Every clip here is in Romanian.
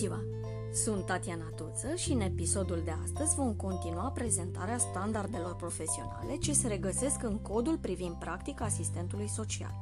ziua! Sunt Tatiana Tuță și în episodul de astăzi vom continua prezentarea standardelor profesionale ce se regăsesc în codul privind practica asistentului social.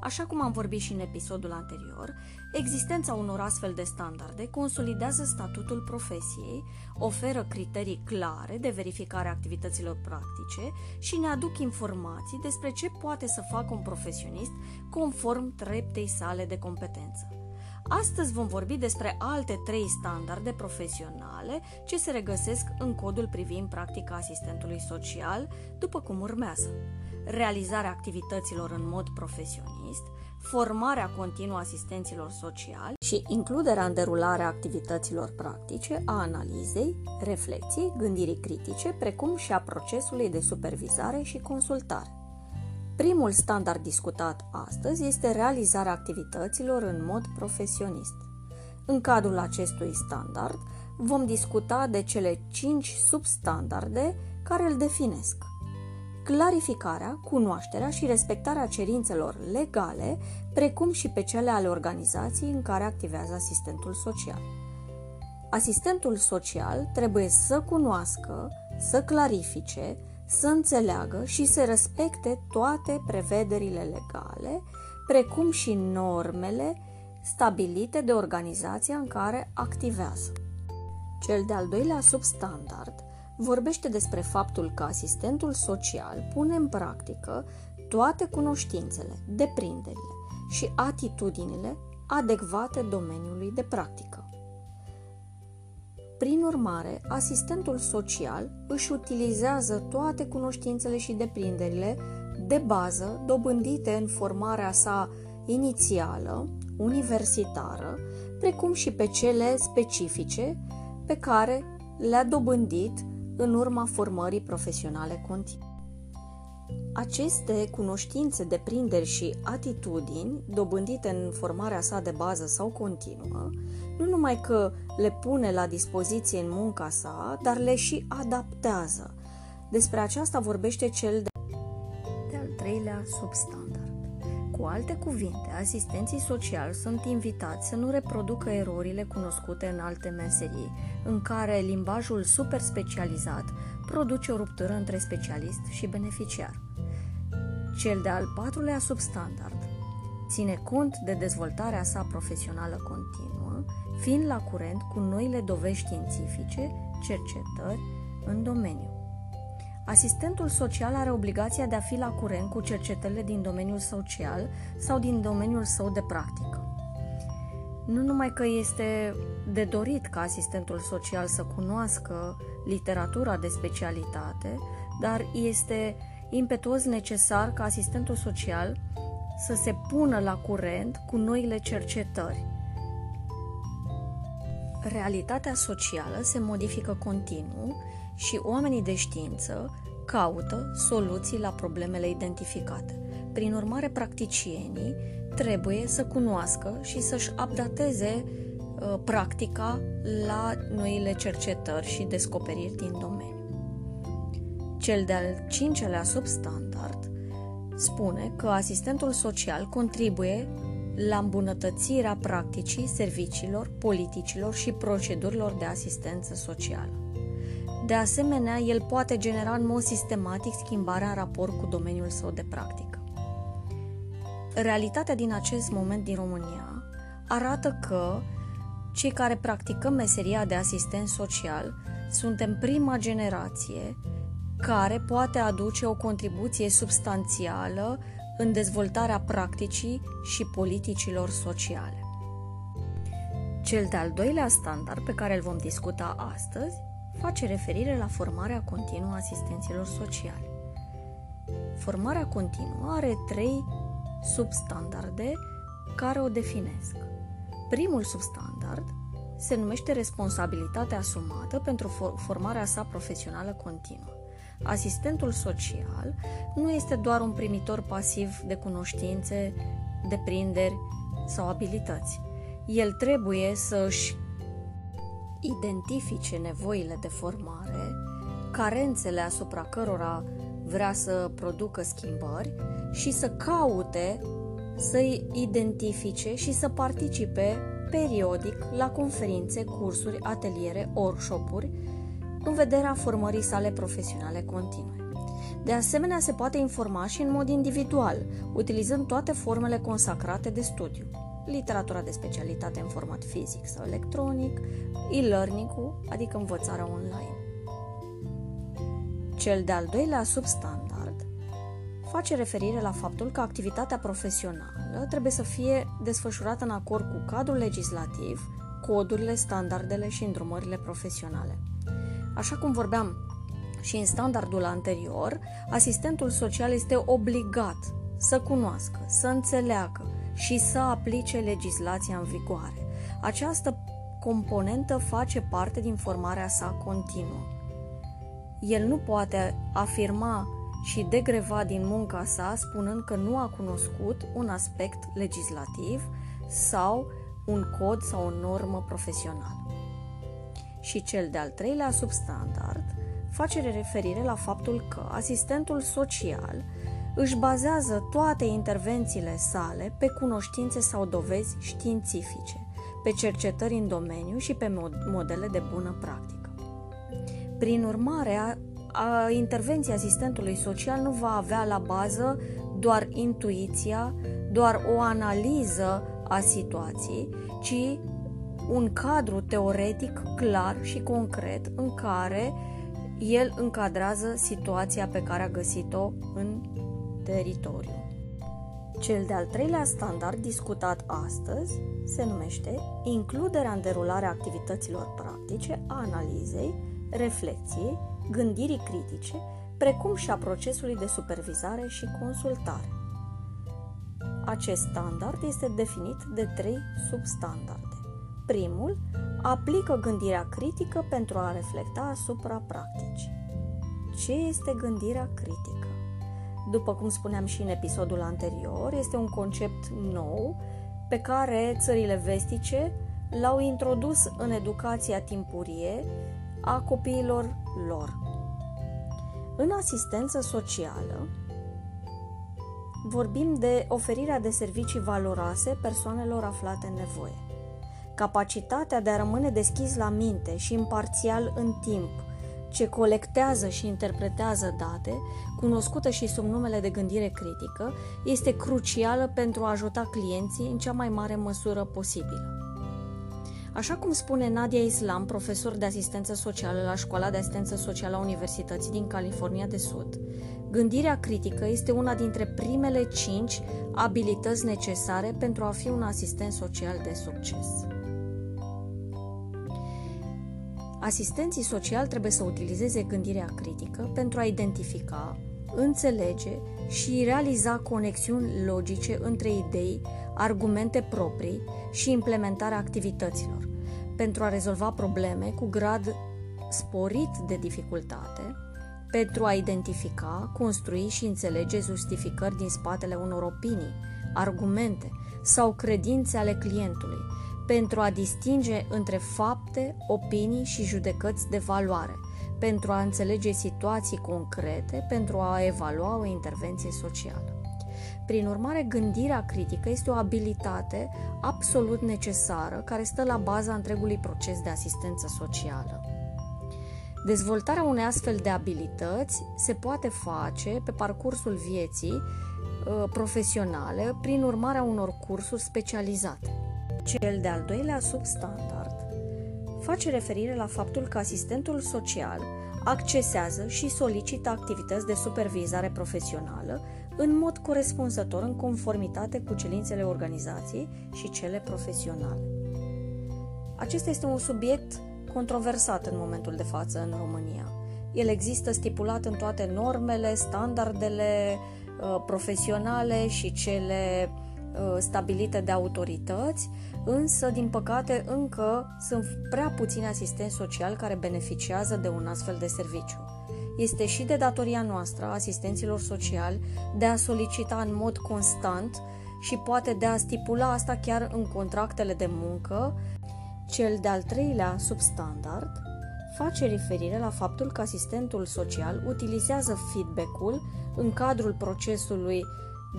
Așa cum am vorbit și în episodul anterior, existența unor astfel de standarde consolidează statutul profesiei, oferă criterii clare de verificare a activităților practice și ne aduc informații despre ce poate să facă un profesionist conform treptei sale de competență. Astăzi vom vorbi despre alte trei standarde profesionale ce se regăsesc în codul privind practica asistentului social, după cum urmează. Realizarea activităților în mod profesionist, formarea continuă asistenților sociali și includerea în derularea activităților practice, a analizei, reflexiei, gândirii critice, precum și a procesului de supervizare și consultare. Primul standard discutat astăzi este realizarea activităților în mod profesionist. În cadrul acestui standard vom discuta de cele 5 substandarde care îl definesc. Clarificarea, cunoașterea și respectarea cerințelor legale, precum și pe cele ale organizației în care activează asistentul social. Asistentul social trebuie să cunoască, să clarifice, să înțeleagă și să respecte toate prevederile legale, precum și normele stabilite de organizația în care activează. Cel de-al doilea substandard vorbește despre faptul că asistentul social pune în practică toate cunoștințele, deprinderile și atitudinile adecvate domeniului de practică. Prin urmare, asistentul social își utilizează toate cunoștințele și deprinderile de bază dobândite în formarea sa inițială, universitară, precum și pe cele specifice pe care le-a dobândit în urma formării profesionale continue. Aceste cunoștințe, deprinderi și atitudini, dobândite în formarea sa de bază sau continuă, nu numai că le pune la dispoziție în munca sa, dar le și adaptează. Despre aceasta vorbește cel de-al treilea substandard. Cu alte cuvinte, asistenții sociali sunt invitați să nu reproducă erorile cunoscute în alte meserii, în care limbajul super specializat produce o ruptură între specialist și beneficiar. Cel de-al patrulea substandard ține cont de dezvoltarea sa profesională continuă, fiind la curent cu noile dovezi științifice, cercetări în domeniu. Asistentul social are obligația de a fi la curent cu cercetările din domeniul social sau din domeniul său de practică. Nu numai că este de dorit ca asistentul social să cunoască literatura de specialitate, dar este impetuos necesar ca asistentul social să se pună la curent cu noile cercetări. Realitatea socială se modifică continuu și oamenii de știință caută soluții la problemele identificate. Prin urmare, practicienii trebuie să cunoască și să-și updateze uh, practica la noile cercetări și descoperiri din domeniu. Cel de-al cincelea substandard spune că asistentul social contribuie la îmbunătățirea practicii serviciilor, politicilor și procedurilor de asistență socială. De asemenea, el poate genera în mod sistematic schimbarea în raport cu domeniul său de practică. Realitatea din acest moment din România arată că cei care practicăm meseria de asistent social suntem prima generație care poate aduce o contribuție substanțială în dezvoltarea practicii și politicilor sociale. Cel de-al doilea standard pe care îl vom discuta astăzi face referire la formarea continuă a asistenților sociale. Formarea continuă are trei substandarde care o definesc. Primul substandard se numește responsabilitatea asumată pentru formarea sa profesională continuă. Asistentul social nu este doar un primitor pasiv de cunoștințe, deprinderi sau abilități. El trebuie să își identifice nevoile de formare, carențele asupra cărora vrea să producă schimbări și să caute să identifice și să participe periodic la conferințe, cursuri, ateliere, workshop-uri, în vederea formării sale profesionale continue. De asemenea, se poate informa și în mod individual, utilizând toate formele consacrate de studiu, literatura de specialitate în format fizic sau electronic, e-learning-ul, adică învățarea online. Cel de-al doilea substandard face referire la faptul că activitatea profesională trebuie să fie desfășurată în acord cu cadrul legislativ, codurile, standardele și îndrumările profesionale. Așa cum vorbeam și în standardul anterior, asistentul social este obligat să cunoască, să înțeleagă și să aplice legislația în vigoare. Această componentă face parte din formarea sa continuă. El nu poate afirma și degreva din munca sa spunând că nu a cunoscut un aspect legislativ sau un cod sau o normă profesională. Și cel de-al treilea substandard face referire la faptul că asistentul social își bazează toate intervențiile sale pe cunoștințe sau dovezi științifice, pe cercetări în domeniu și pe modele de bună practică. Prin urmare, a, a, intervenția asistentului social nu va avea la bază doar intuiția, doar o analiză a situației, ci un cadru teoretic clar și concret în care el încadrează situația pe care a găsit-o în teritoriu. Cel de-al treilea standard discutat astăzi se numește includerea în derularea activităților practice a analizei, reflexiei, gândirii critice, precum și a procesului de supervizare și consultare. Acest standard este definit de trei substandarde. Primul aplică gândirea critică pentru a reflecta asupra practicii. Ce este gândirea critică? După cum spuneam și în episodul anterior, este un concept nou pe care țările vestice l-au introdus în educația timpurie a copiilor lor. În asistență socială, vorbim de oferirea de servicii valoroase persoanelor aflate în nevoie. Capacitatea de a rămâne deschis la minte și imparțial în timp, ce colectează și interpretează date, cunoscută și sub numele de gândire critică, este crucială pentru a ajuta clienții în cea mai mare măsură posibilă. Așa cum spune Nadia Islam, profesor de asistență socială la Școala de Asistență Socială a Universității din California de Sud, gândirea critică este una dintre primele cinci abilități necesare pentru a fi un asistent social de succes. Asistenții sociali trebuie să utilizeze gândirea critică pentru a identifica, înțelege și realiza conexiuni logice între idei, argumente proprii și implementarea activităților, pentru a rezolva probleme cu grad sporit de dificultate, pentru a identifica, construi și înțelege justificări din spatele unor opinii, argumente sau credințe ale clientului, pentru a distinge între fapte, opinii și judecăți de valoare, pentru a înțelege situații concrete, pentru a evalua o intervenție socială. Prin urmare, gândirea critică este o abilitate absolut necesară care stă la baza întregului proces de asistență socială. Dezvoltarea unei astfel de abilități se poate face pe parcursul vieții uh, profesionale prin urmarea unor cursuri specializate. Cel de-al doilea substandard face referire la faptul că asistentul social accesează și solicită activități de supervizare profesională în mod corespunzător în conformitate cu cerințele organizației și cele profesionale. Acesta este un subiect controversat în momentul de față în România. El există stipulat în toate normele, standardele uh, profesionale și cele uh, stabilite de autorități, însă, din păcate, încă sunt prea puțini asistenți sociali care beneficiază de un astfel de serviciu. Este și de datoria noastră, asistenților sociali, de a solicita în mod constant și poate de a stipula asta chiar în contractele de muncă. Cel de-al treilea substandard face referire la faptul că asistentul social utilizează feedback-ul în cadrul procesului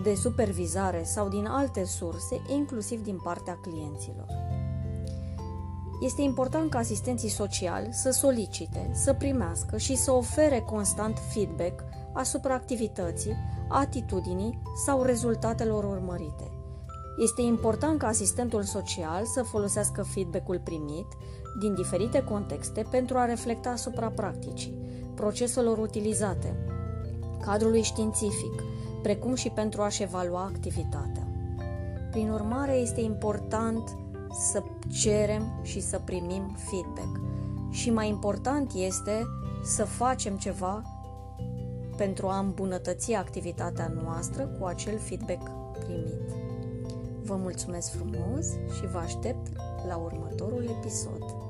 de supervizare sau din alte surse, inclusiv din partea clienților. Este important ca asistenții sociali să solicite, să primească și să ofere constant feedback asupra activității, atitudinii sau rezultatelor urmărite. Este important ca asistentul social să folosească feedback-ul primit din diferite contexte pentru a reflecta asupra practicii, proceselor utilizate, cadrului științific, precum și pentru a-și evalua activitatea. Prin urmare, este important să cerem și să primim feedback. Și mai important este să facem ceva pentru a îmbunătăți activitatea noastră cu acel feedback primit. Vă mulțumesc frumos și vă aștept la următorul episod.